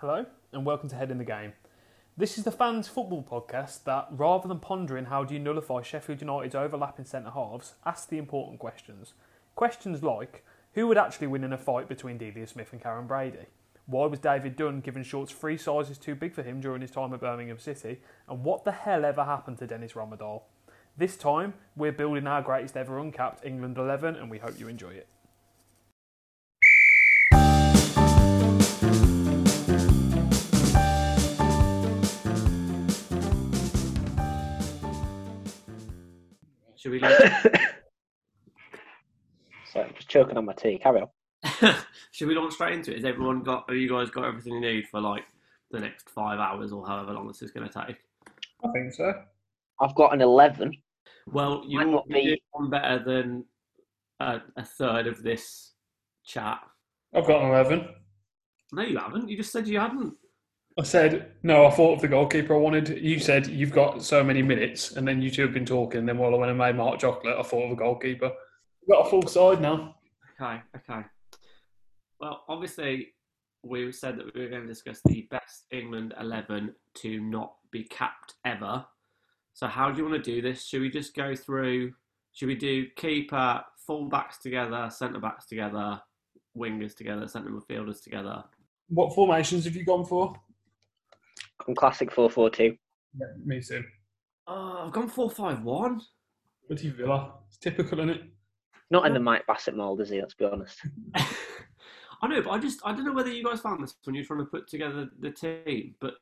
Hello, and welcome to Head in the Game. This is the fans' football podcast that, rather than pondering how do you nullify Sheffield United's overlapping centre halves, asks the important questions. Questions like who would actually win in a fight between Delia Smith and Karren Brady? Why was David Dunn given Short's three sizes too big for him during his time at Birmingham City? And what the hell ever happened to Dennis Rommedahl? This time, we're building our greatest ever uncapped England 11, and we hope you enjoy it. Should we? Launch, So I'm just choking on my tea. Carry on. should we launch straight into it? Has everyone got? Have you guys got everything you need for like the next five hours or however long this is going to take? I think so. I've got an 11. Well, you Might will not be be- one better than a, a third of this chat. I've got an 11. No, you haven't. You just said you hadn't. I said, no, I thought of the goalkeeper I wanted. You said you've got so many minutes, and then you two have been talking. Then while I went and made my hot Chocolate, I thought of a goalkeeper. We've got a full side now. Okay, okay. Well, obviously, we said that we were going to discuss the best England 11 to not be capped ever. So, how do you want to do this? Should we just go through? Should we do keeper, full backs together, centre backs together, wingers together, centre midfielders together? What formations have you gone for? I'm classic 442. Yeah, me too. Oh, I've gone 4 5 1. Bloody Villa. It's typical, isn't it? Not in the Mike Bassett mould, is he? Let's be honest. I know, but I just I don't know whether you guys found this when you're trying to put together the team, but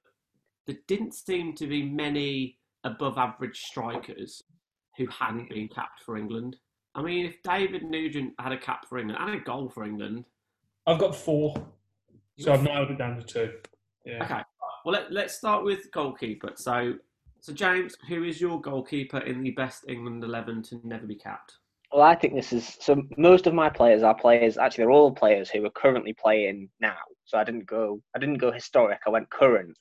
there didn't seem to be many above average strikers who hadn't been capped for England. I mean, if David Nugent had a cap for England and a goal for England, I've got four, so I've narrowed it down to two. Yeah. okay. Well, let, let's start with goalkeeper. So, so James, who is your goalkeeper in the best England eleven to never be capped? Well, I think this is so. Most of my players are players. Actually, they're all players who are currently playing now. So I didn't go. I didn't go historic. I went current.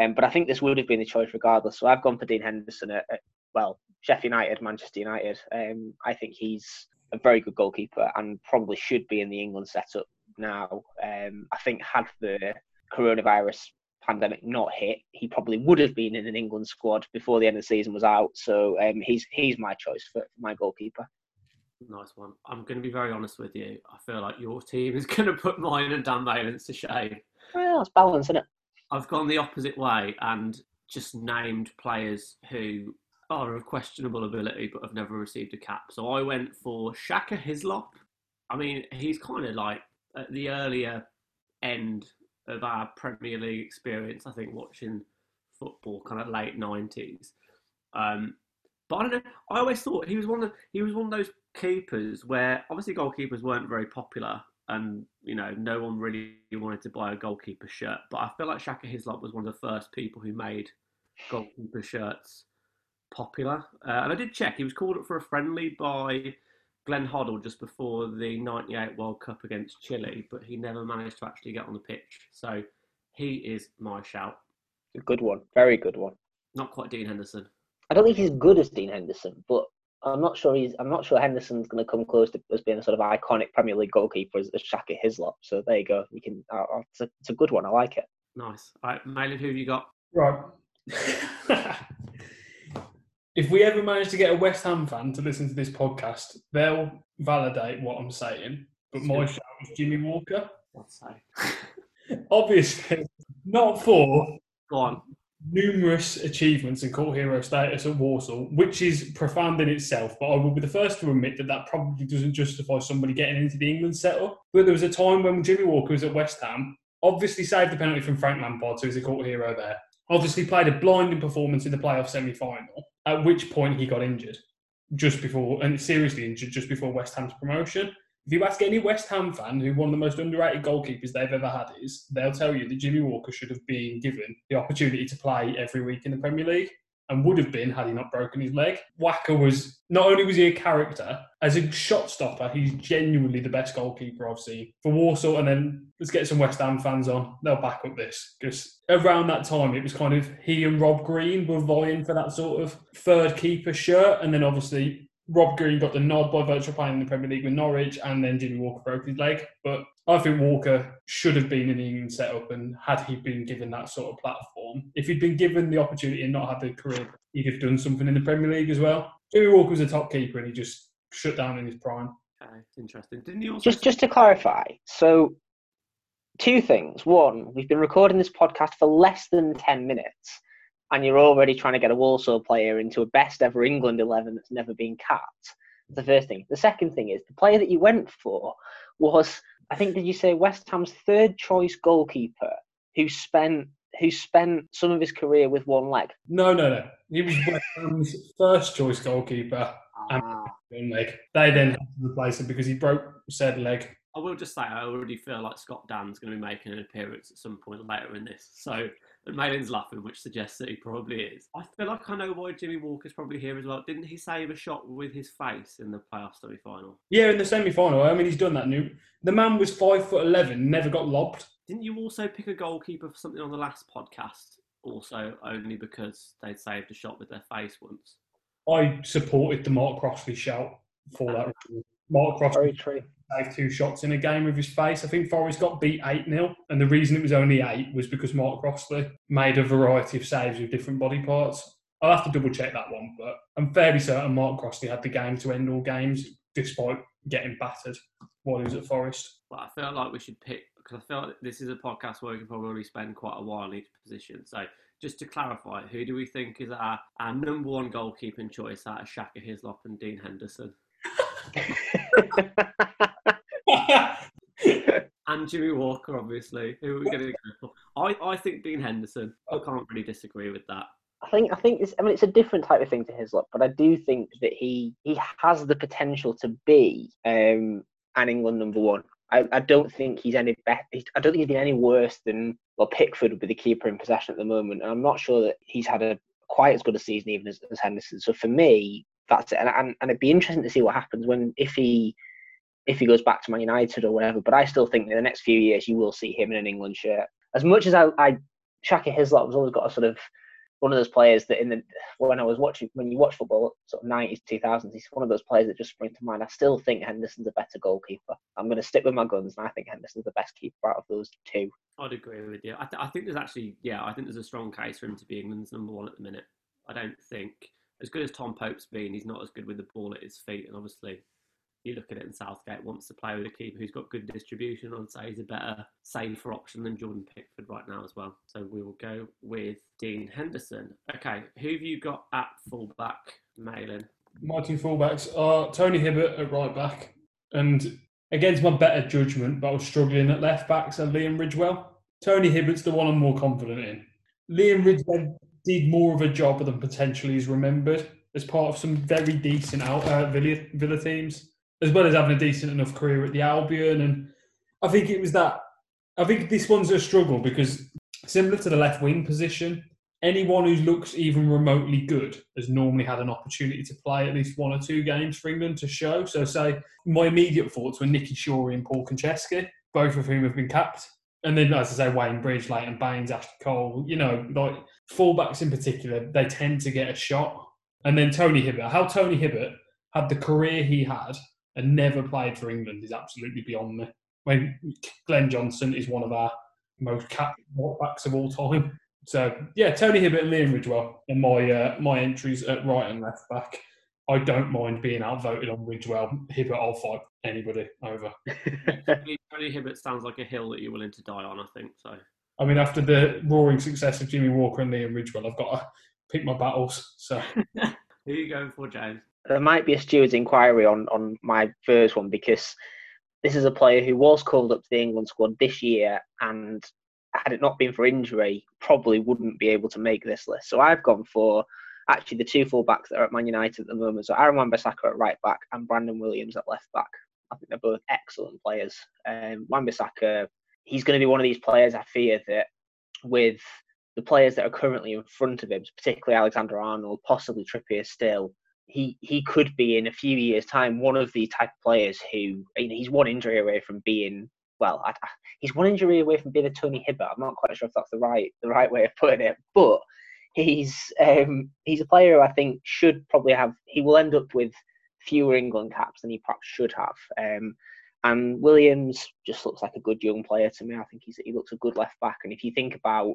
Um, but I think this would have been the choice regardless. So I've gone for Dean Henderson at, at well, Sheffield United, Manchester United. Um, I think he's a very good goalkeeper and probably should be in the England setup now. Um, I think had the coronavirus pandemic not hit, he probably would have been in an England squad before the end of the season was out. So um, he's he's my choice for, for my goalkeeper. Nice one. I'm going to be very honest with you. I feel like your team is going to put mine and Dan Valence to shame. Well, it's balance, isn't it? I've gone the opposite way and just named players who are of questionable ability but have never received a cap. So I went for Shaka Hislop. I mean, he's kind of like at the earlier end of our Premier League experience, I think, watching football kind of late 90s. Um, but I don't know. I always thought he was one of he was one of those keepers where obviously goalkeepers weren't very popular, and you know no one really wanted to buy a goalkeeper shirt. But I feel like Shaka Hislop was one of the first people who made goalkeeper shirts popular. Uh, and I did check; he was called up for a friendly by Glenn Hoddle just before the '98 World Cup against Chile, but he never managed to actually get on the pitch. So he is my shout. A good one, very good one. Not quite Dean Henderson. I don't think he's good as Dean Henderson, but I'm not sure he's. I'm not sure Henderson's going to come close to as being a sort of iconic Premier League goalkeeper as, as Shaka Hislop. So there you go. We can. Uh, uh, it's, a, it's a good one. I like it. Nice. All right, Malin, who have you got? Right. if we ever manage to get a West Ham fan to listen to this podcast, they'll validate what I'm saying. But my shout is Jimmy Walker. Obviously, not for Go on. numerous achievements and cult hero status at Walsall, which is profound in itself. But I will be the first to admit that that probably doesn't justify somebody getting into the England setup. But there was a time when Jimmy Walker was at West Ham, obviously saved the penalty from Frank Lampard, so he's a cult hero there. Obviously played a blinding performance in the playoff semi-final, at which point he got injured just before, and seriously injured just before West Ham's promotion. If you ask any West Ham fan who one of the most underrated goalkeepers they've ever had is, they'll tell you that Jimmy Walker should have been given the opportunity to play every week in the Premier League and would have been had he not broken his leg. Wacker was not only was he a character as a shot stopper, he's genuinely the best goalkeeper I've seen for Walsall. And then let's get some West Ham fans on; they'll back up this because around that time it was kind of he and Rob Green were vying for that sort of third keeper shirt, and then obviously Rob Green got the nod by virtue of playing in the Premier League with Norwich, and then Jimmy Walker broke his leg. But I think Walker should have been in the England setup, and had he been given that sort of platform, if he'd been given the opportunity and not had the career, he'd have done something in the Premier League as well. Jimmy Walker was a top keeper, and he just shut down in his prime. Okay, interesting. Didn't you also Just just to clarify, so two things. One, we've been recording this podcast for less than ten minutes, and you're already trying to get a Walsall player into a best ever England eleven that's never been capped. The first thing. The second thing is the player that you went for was, I think, did you say West Ham's third choice goalkeeper who spent who spent some of his career with one leg? No, no, no. He was West Ham's first choice goalkeeper. Ah. One leg. They then had to replace him because he broke said leg. I will just say I already feel like Scott Dann's going to be making an appearance at some point later in this. So, and Malin's laughing, which suggests that he probably is. I feel like I know why Jimmy Walker's probably here as well. Didn't he save a shot with his face in the playoff semi final? Yeah, in the semi final. I mean, he's done that. New. The man was five foot eleven, never got lobbed. Didn't you also pick a goalkeeper for something on the last podcast? Also, only because they'd saved a shot with their face once. I supported the Mark Crossley shout for that. Uh, Mark Crossley Very true. Saved two shots in a game with his face. I think Forest got beat 8 0, and the reason it was only 8 was because Mark Crossley made a variety of saves with different body parts. I'll have to double check that one, but I'm fairly certain Mark Crossley had the game to end all games despite getting battered while he was at Forest. But I feel like we should pick because I feel like this is a podcast where we can probably spend quite a while in each position. So just to clarify, who do we think is our, our number one goalkeeping choice out of Shaka Hislop and Dean Henderson? And Jimmy Walker, obviously. Who are we going to go for? I, I think Dean Henderson. I can't really disagree with that. I think I think it's I mean it's a different type of thing to Hislop, but I do think that he he has the potential to be um, an England number one. I, I don't think he's any better. I don't think he's been any worse than well Pickford would be the keeper in possession at the moment, and I'm not sure that he's had a quite as good a season even as, as Henderson. So for me, that's it, and, and and it'd be interesting to see what happens when if he if he goes back to Man United or whatever. But I still think in the next few years you will see him in an England shirt. As much as I, I Shaka Hislop has always got a sort of one of those players that in the when I was watching when you watch football sort of nineties two thousands he's one of those players that just spring to mind. I still think Henderson's a better goalkeeper. I'm going to stick with my guns and I think Henderson's the best keeper out of those two. I'd agree with you. I, th- I think there's actually, yeah, I think there's a strong case for him to be England's number one at the minute. I don't think, as good as Tom Pope's been, he's not as good with the ball at his feet. And obviously, you look at it, and Southgate wants to play with a keeper who's got good distribution. I'd say he's a better, safer option than Jordan Pickford right now as well. So we will go with Dean Henderson. Okay, who have you got at fullback, Malin? My two fullbacks are Tony Hibbert at right back, and against my better judgment, but I was struggling at left back, so Liam Ridgewell. Tony Hibbert's the one I'm more confident in. Liam Ridgewell did more of a job than potentially is remembered as part of some very decent out, uh, Villa, Villa teams, as well as having a decent enough career at the Albion. And I think it was that. I think this one's a struggle because similar to the left wing position, anyone who looks even remotely good has normally had an opportunity to play at least one or two games for England to show. So, say my immediate thoughts were Nicky Shorey and Paul Konchesky, both of whom have been capped. And then, as I say, Wayne Bridge, Leighton Baines, Ashley Cole, you know, like fullbacks in particular, they tend to get a shot. And then Tony Hibbert, how Tony Hibbert had the career he had and never played for England is absolutely beyond me. When Glenn Johnson is one of our most capped backs of all time. So yeah, Tony Hibbert and Liam Ridgewell are my uh, my entries at right and left back. I don't mind being outvoted on Ridgewell. Hibbert, I'll fight anybody over. Tony Hibbert sounds like a hill that you're willing to die on, I think. So I mean, after the roaring success of Jimmy Walker and Liam Ridgewell, I've got to pick my battles. So who are you going for, James? There might be a steward's inquiry on, on my first one because this is a player who was called up to the England squad this year and had it not been for injury, probably wouldn't be able to make this list. So I've gone for actually the two fullbacks that are at Man United at the moment. So Aaron Wan-Bissaka at right back and Brandon Williams at left back. I think they're both excellent players. Um, Wan-Bissaka, he's going to be one of these players I fear that with the players that are currently in front of him, particularly Alexander Arnold, possibly Trippier still, he he could be in a few years' time one of the type of players who you know he's one injury away from being well, I, I, he's one injury away from being a Tony Hibbert. I'm not quite sure if that's the right the right way of putting it, but he's um, he's a player who I think should probably have. He will end up with fewer England caps than he perhaps should have. Um, and Williams just looks like a good young player to me. I think he's, he looks a good left back. And if you think about,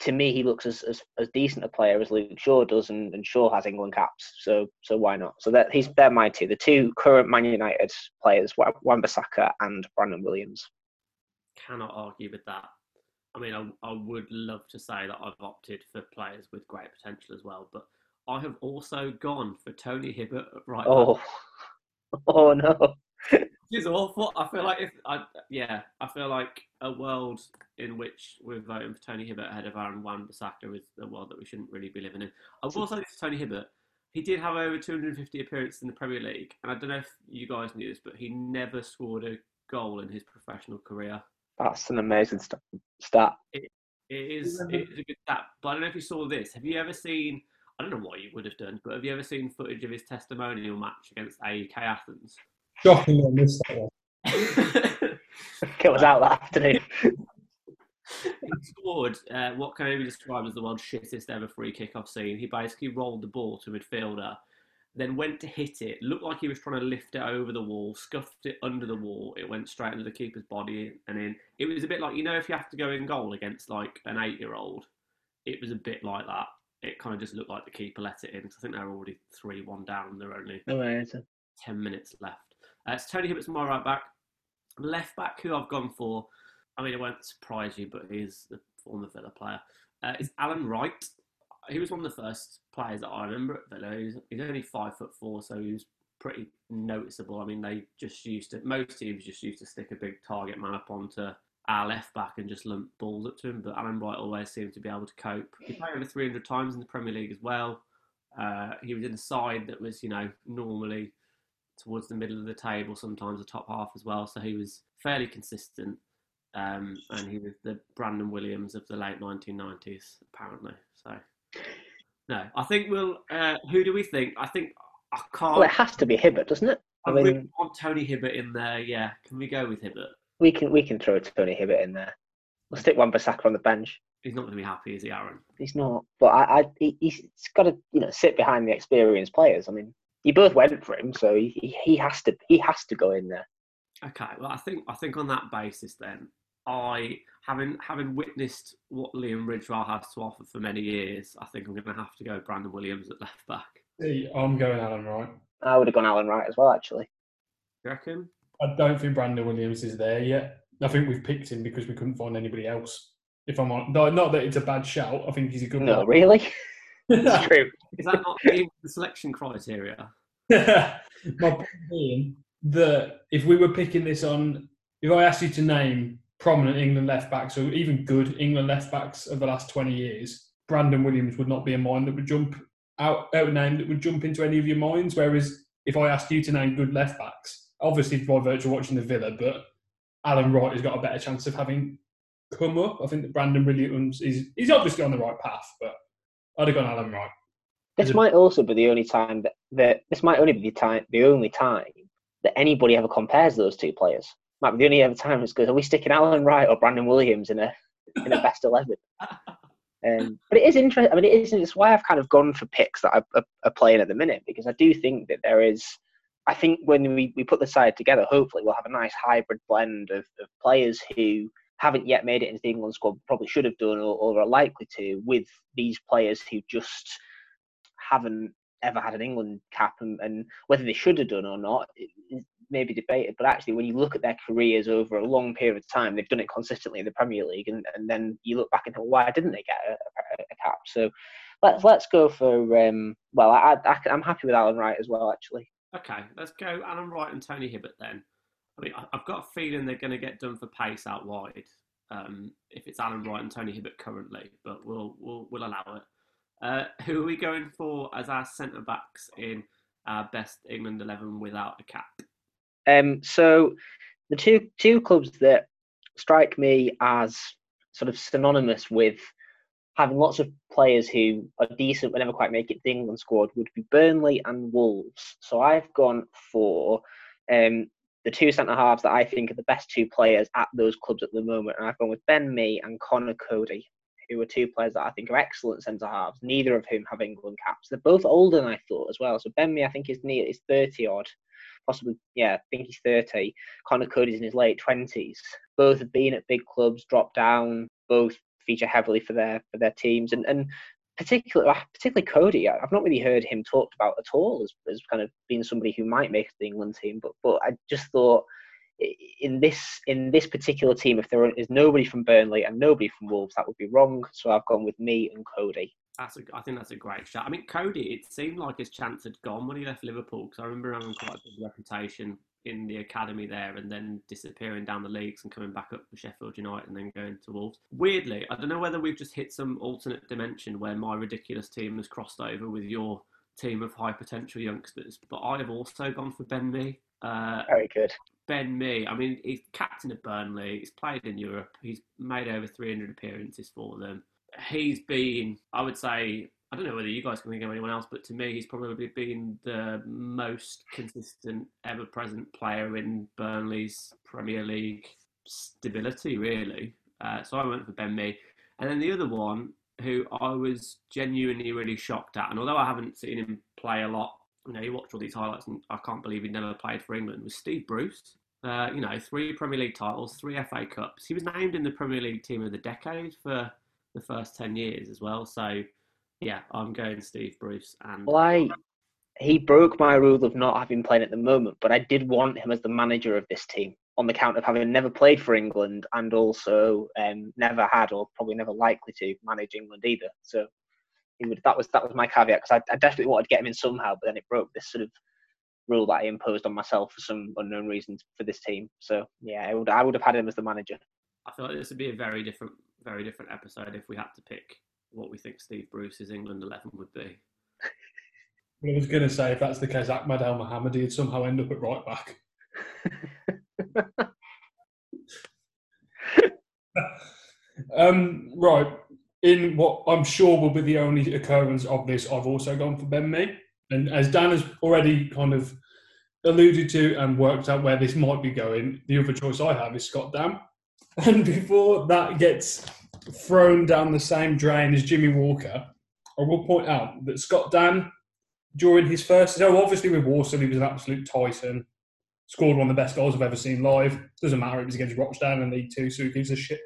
to me, he looks as, as, as decent a player as Luke Shaw does, and, and Shaw has England caps. So so why not? So that he's they're my two, the two current Man United players, Wan-Bissaka and Brandon Williams. Cannot argue with that. I mean, I, I would love to say that I've opted for players with great potential as well, but I have also gone for Tony Hibbert right Oh, back. oh, oh no. It's awful. I feel like if I yeah, I feel like a world in which we're voting for Tony Hibbert ahead of Aaron Wan-Bissaka is a world that we shouldn't really be living in. I will say this to Tony Hibbert. He did have over 250 appearances in the Premier League, and I don't know if you guys knew this, but he never scored a goal in his professional career. That's an amazing st- stat. It is, it is a good stat. But I don't know if you saw this. Have you ever seen? I don't know what you would have done, but have you ever seen footage of his testimonial match against AEK Athens? Shocking, I missed that one. It was out that afternoon. he scored uh, what can only be described as the world's shittest ever free kick I've seen. He basically rolled the ball to midfielder, then went to hit it. Looked like he was trying to lift it over the wall, scuffed it under the wall. It went straight into the keeper's body and in. It was a bit like you know if you have to go in goal against like an eight-year-old, it was a bit like that. It kind of just looked like the keeper let it in because I think they were already three-one down. They're only Amazing. 10 minutes left. Uh, it's Tony Hibbert's my right back. Left back, who I've gone for, I mean, it won't surprise you, but he's the former Villa player, uh, is Alan Wright. He was one of the first players that I remember at Villa. He's, he's only five foot four, so he was pretty noticeable. I mean, they just used to, most teams just used to stick a big target man up onto our left back and just lump balls up to him, but Alan Wright always seemed to be able to cope. He played over 300 times in the Premier League as well. Uh, he was in a side that was, you know, normally towards the middle of the table, sometimes the top half as well. So he was fairly consistent. Um, and he was the Brandon Williams of the late 1990s, apparently. So, no, I think we'll. Uh, who do we think? I think I can't. Well, it has to be Hibbert, doesn't it? I mean, want Tony Hibbert in there. Yeah, can we go with Hibbert? we can we can throw Tony Hibbert in there. We'll stick Wan-Bissaka on the bench. He's not going to be happy, is he, Aaron? He's not, but I, I he, he's got to you know sit behind the experienced players. I mean, you both went for him, so he, he- he has to he has to go in there. Okay, well, I think I think on that basis, then I having having witnessed what Liam Ridgewell has to offer for many years, I think I'm going to have to go Brandon Williams at left back. See, I'm going Alan Wright. I would have gone Alan Wright as well, actually. You reckon? I don't think Brandon Williams is there yet. I think we've picked him because we couldn't find anybody else. If I'm on, no, not that it's a bad shout. I think he's a good No, player. really, it's true. Is that not the the selection criteria? My point being that if we were picking this on, if I asked you to name prominent England left backs or even good England left backs of the last 20 years, Brandon Williams would not be a mind that would jump out, out a name that would jump into any of your minds. Whereas if I asked you to name good left backs, obviously by virtue of watching the Villa, but Alan Wright has got a better chance of having come up. I think that Brandon Williams is he's obviously on the right path, but I'd have gone Alan Wright. This might also be the only time that, that this might only be the time the only time that anybody ever compares those two players. Might be the only ever time it's goes, are we sticking Alan Wright or Brandon Williams in a in a best eleven? Um, but it is interesting. I mean, it is. It's why I've kind of gone for picks that are, are, are playing at the minute because I do think that there is. I think when we, we put the side together, hopefully we'll have a nice hybrid blend of, of players who haven't yet made it into the England squad, probably should have done or, or are likely to, with these players who just haven't ever had an England cap, and, and whether they should have done or not it, may be debated. But actually, when you look at their careers over a long period of time, they've done it consistently in the Premier League, and, and then you look back and think, why didn't they get a, a, a cap? So let's let's go for um, well, I, I, I'm happy with Alan Wright as well, actually. Okay, let's go Alan Wright and Tony Hibbert then. I mean, I've got a feeling they're going to get done for pace out wide um, if it's Alan Wright and Tony Hibbert currently, but we'll we'll, we'll allow it. Uh, who are we going for as our centre backs in our best England eleven without a cap? Um, so the two two clubs that strike me as sort of synonymous with having lots of players who are decent but never quite make it to the England squad would be Burnley and Wolves. So I've gone for um, the two centre halves that I think are the best two players at those clubs at the moment, and I've gone with Ben Mee and Conor Coady, who are two players that I think are excellent centre halves, neither of whom have England caps. They're both older than I thought as well. So Ben Mee, I think, is near is 30 odd, possibly, yeah, I think he's 30. Conor Coady's in his late 20s. Both have been at big clubs, dropped down, both feature heavily for their for their teams. And, and particularly, particularly Coady, I've not really heard him talked about at all as, as kind of being somebody who might make the England team. But but I just thought in this in this particular team, if there is nobody from Burnley and nobody from Wolves, that would be wrong. So I've gone with Mee and Coady. That's a, I think that's a great shot. I mean, Coady, it seemed like his chance had gone when he left Liverpool because I remember having quite a good reputation in the academy there and then disappearing down the leagues and coming back up for Sheffield United and then going to Wolves. Weirdly, I don't know whether we've just hit some alternate dimension where my ridiculous team has crossed over with your team of high potential youngsters, but I have also gone for Ben Mee. Uh, Very good. Ben Mee, I mean, he's captain of Burnley. He's played in Europe. He's made over 300 appearances for them. He's been, I would say, I don't know whether you guys can think of anyone else, but to me, he's probably been the most consistent, ever present player in Burnley's Premier League stability, really. Uh, so I went for Ben Mee. And then the other one, who I was genuinely really shocked at, and although I haven't seen him play a lot, you know, you watch all these highlights, and I can't believe he never played for England, was Steve Bruce. Uh, you know, three Premier League titles, three FA Cups. He was named in the Premier League Team of the Decade for the first 10 years as well. So, yeah, I'm going Steve Bruce. And well, I, he broke my rule of not having played at the moment, but I did want him as the manager of this team on the count of having never played for England and also um, never had or probably never likely to manage England either. So he would that was that was my caveat because I, I, definitely wanted to get him in somehow, but then it broke this sort of rule that I imposed on myself for some unknown reasons for this team. So yeah, I would I would have had him as the manager. I feel like this would be a very different very different episode if we had to pick what we think Steve Bruce's England eleven would be. I was going to say, if that's the case, Ahmed El Mohamady would somehow end up at right back. um, right. In what I'm sure will be the only occurrence of this, I've also gone for Ben Mee. And as Dan has already kind of alluded to and worked out where this might be going, the other choice I have is Scott Dann. And before that gets thrown down the same drain as Jimmy Walker, I will point out that Scott Dann, during his first, so obviously with Walsall, he was an absolute titan. Scored one of the best goals I've ever seen live. Doesn't matter, it was against Rochdale in League Two, so he gives a shit.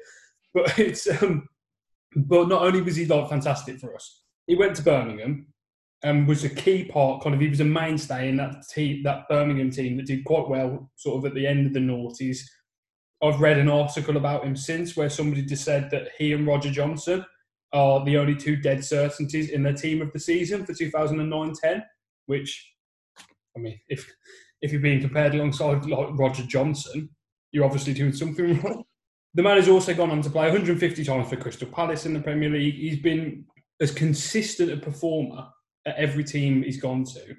But it's, um, but not only was he like fantastic for us, he went to Birmingham and was a key part. Kind of, he was a mainstay in that team, that Birmingham team that did quite well, sort of at the end of the noughties I've read an article about him since where somebody just said that he and Roger Johnson are the only two dead certainties in their team of the season for 2009-10, which, I mean, if if you're being compared alongside like Roger Johnson, you're obviously doing something wrong. The man has also gone on to play 150 times for Crystal Palace in the Premier League. He's been as consistent a performer at every team he's gone to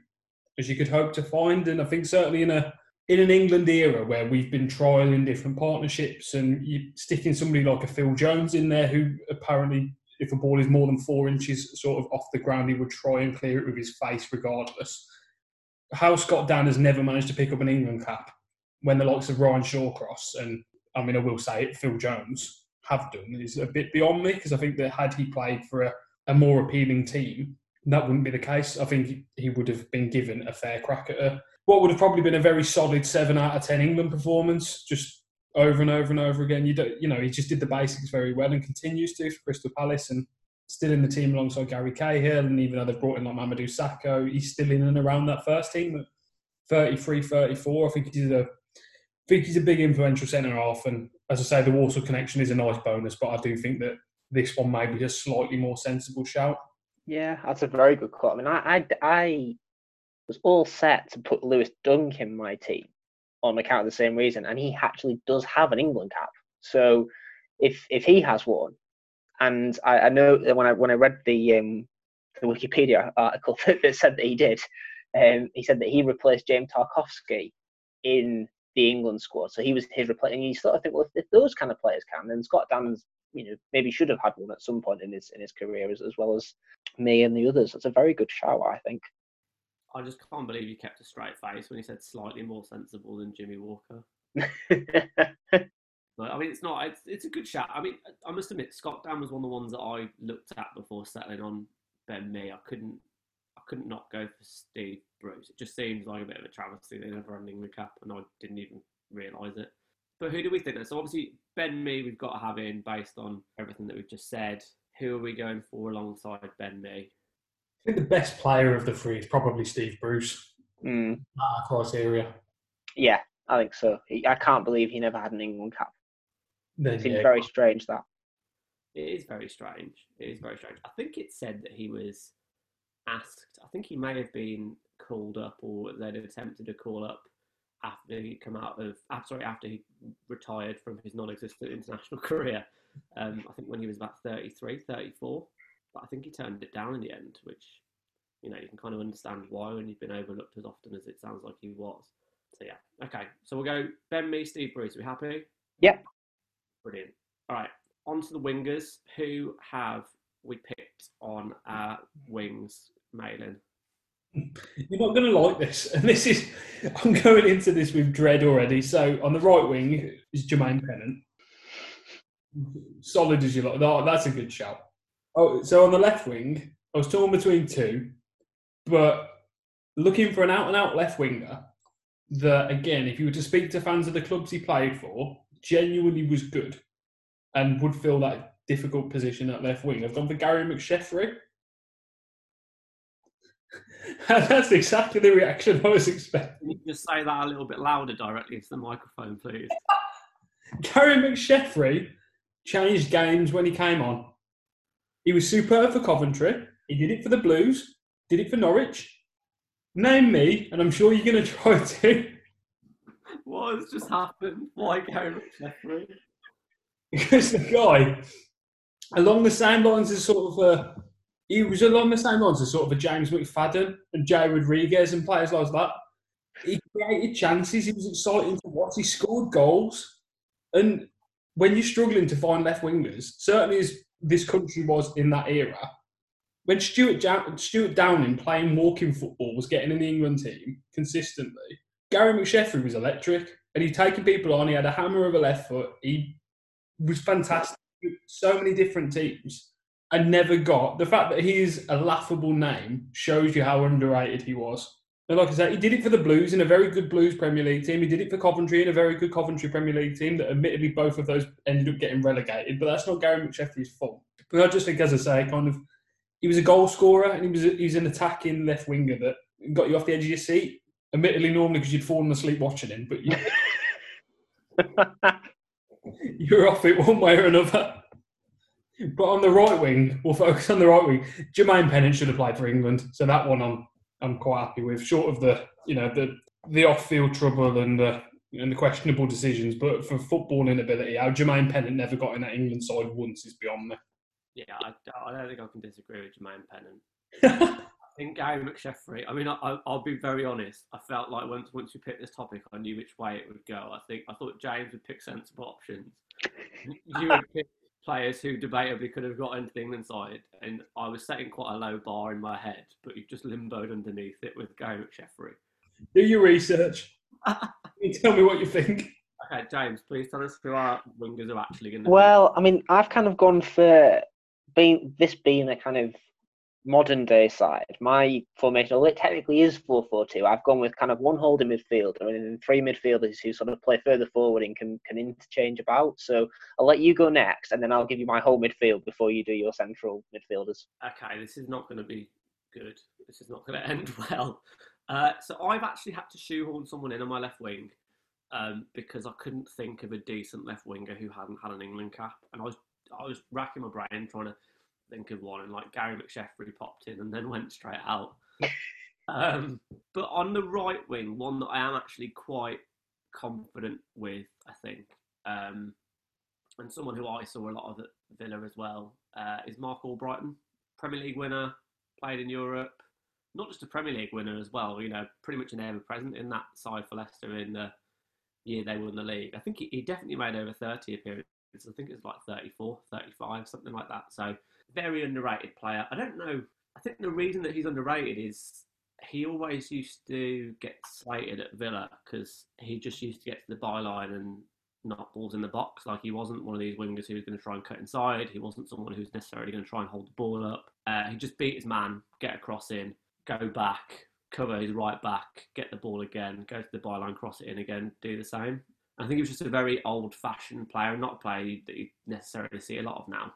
as you could hope to find, and I think certainly in a in an England era where we've been trialing different partnerships and you sticking somebody like a Phil Jones in there who apparently if a ball is more than four inches sort of off the ground he would try and clear it with his face regardless. How Scott Dann has never managed to pick up an England cap when the likes of Ryan Shawcross and I mean I will say it, Phil Jones have done is a bit beyond me because I think that had he played for a, a more appealing team that wouldn't be the case. I think he would have been given a fair crack at a what would have probably been a very solid seven out of ten England performance, just over and over and over again. You don't, you know, he just did the basics very well and continues to for Crystal Palace and still in the team alongside Gary Cahill. And even though they've brought in like Mamadou Sakho, he's still in and around that first team at 33, 34. I think he's a, I think he's a big influential centre half. And as I say, the Walsall connection is a nice bonus, but I do think that this one may be a slightly more sensible shout. Yeah, that's a very good call. I mean, I, I, I was all set to put Lewis Dunk in my team on account of the same reason, and he actually does have an England cap. So if if he has one, and I, I know that when I when I read the um, the Wikipedia article that, said that he did, um, he said that he replaced James Tarkowski in the England squad. So he was his replacement. And you sort of think, well, if, those kind of players can, then Scott Dann's, you know, maybe should have had one at some point in his in his career as, as well as me and the others. That's a very good shout, I think. I just can't believe you kept a straight face when he said slightly more sensible than Jimmy Walker. But I mean, it's not. It's, it's a good shout. I mean, I must admit, Scott Dann was one of the ones that I looked at before settling on Ben Mee. I couldn't. I couldn't not go for Steve Bruce. It just seems like a bit of a travesty. They never running the cap, and I didn't even realise it. But who do we think? So obviously Ben Mee, we've got to have in based on everything that we've just said. Who are we going for alongside Ben Mee? I think the best player of the three is probably Steve Bruce. Mm. Our criteria. Yeah, I think so. He, I can't believe he never had an England cap. Then, It seems yeah, very strange that. It is very strange. It is very strange. I think it said that he was asked. I think he may have been called up, or they'd attempted to call up after he come out of. ah, Sorry, after he retired from his non-existent international career. Um, I think when he was about 33, 34. But I think he turned it down in the end, which you know you can kind of understand why when you've been overlooked as often as it sounds like he was. So yeah, okay. So we'll go Ben Mee, Steve Bruce. Are we happy? Yep. Brilliant. All right, on to the wingers. Who have we picked on our wings, Malin? You're not going to like this. And this is, I'm going into this with dread already. So on the right wing is Jermaine Pennant. Solid as you like. Oh, that's a good shout. Oh, so on the left wing, I was torn between two, but looking for an out and out left winger that, again, if you were to speak to fans of the clubs he played for, genuinely was good and would fill that difficult position at left wing. I've gone for Gary McSheffrey. That's exactly the reaction I was expecting. Can you just say that a little bit louder directly into the microphone, please? Gary McSheffrey changed games when he came on. He was superb for Coventry. He did it for the Blues. Did it for Norwich. Name me, and I'm sure you're going to try to. What has just happened? Why Gary McSheffrey? Because the guy, along the same lines as sort of a, he was along the same lines as sort of a James McFadden and Jay Rodriguez and players like that. He created chances. He was exciting to watch. He scored goals. And when you're struggling to find left wingers, certainly as this country was in that era, when Stuart, Stewart Downing playing walking football was getting in the England team consistently, Gary McSheffrey was electric and he'd taken people on. He had a hammer of a left foot. He was fantastic. So many different teams and never got. The fact that he's a laughable name shows you how underrated he was. And like I said, he did it for the Blues in a very good Blues Premier League team. He did it for Coventry in a very good Coventry Premier League team that admittedly both of those ended up getting relegated. But that's not Gary McSheffrey's fault. But I just think, as I say, kind of, he was a goal scorer and he was a, he's an attacking left winger that got you off the edge of your seat. Admittedly, normally because you'd fallen asleep watching him, but you, you're off it one way or another. But on the right wing, we'll focus on the right wing. Jermaine Pennant should have played for England, so that one I'm I'm quite happy with. Short of the you know the the off field trouble and the and the questionable decisions, but for football inability, how Jermaine Pennant never got in that England side once is beyond me. Yeah, I, I don't think I can disagree with Jermaine Pennant. I think Gary McSheffrey. I mean, I, I'll be very honest. I felt like once once we picked this topic, I knew which way it would go. I think I thought James would pick sensible options. You would pick players who debatably could have got into the England side, and I was setting quite a low bar in my head, but you've just limboed underneath it with Gary McSheffrey. Do your research. You tell me what you think. Okay, James, please tell us who our wingers are actually going to. Well, I mean, I've kind of gone for being this being a kind of modern day side. My formation, although it technically is 4 4 2, I've gone with kind of one holding midfielder and then three midfielders who sort of play further forward and can, can interchange about. So I'll let you go next and then I'll give you my whole midfield before you do your central midfielders. okay, this is not going to be good. This is not going to end well. Uh, so I've actually had to shoehorn someone in on my left wing um, because I couldn't think of a decent left winger who hadn't had an England cap, and I was I was racking my brain trying to think of one, and like Gary McSheffrey popped in and then went straight out. um, but on the right wing, one that I am actually quite confident with, I think, um, and someone who I saw a lot of at Villa as well, uh, is Marc Albrighton, Premier League winner, played in Europe, not just a Premier League winner as well. You know, pretty much an ever present in that side for Leicester in the year they won the league. I think he, he definitely made over 30 appearances. I think it was like 34, 35, something like that. So very underrated player. I don't know. I think the reason that he's underrated is he always used to get slated at Villa because he just used to get to the byline and knock balls in the box. Like he wasn't one of these wingers who was going to try and cut inside. He wasn't someone who's necessarily going to try and hold the ball up. Uh, he just beat his man, get a cross in, go back, cover his right back, get the ball again, go to the byline, cross it in again, do the same. I think he was just a very old-fashioned player, not a player that you necessarily see a lot of now.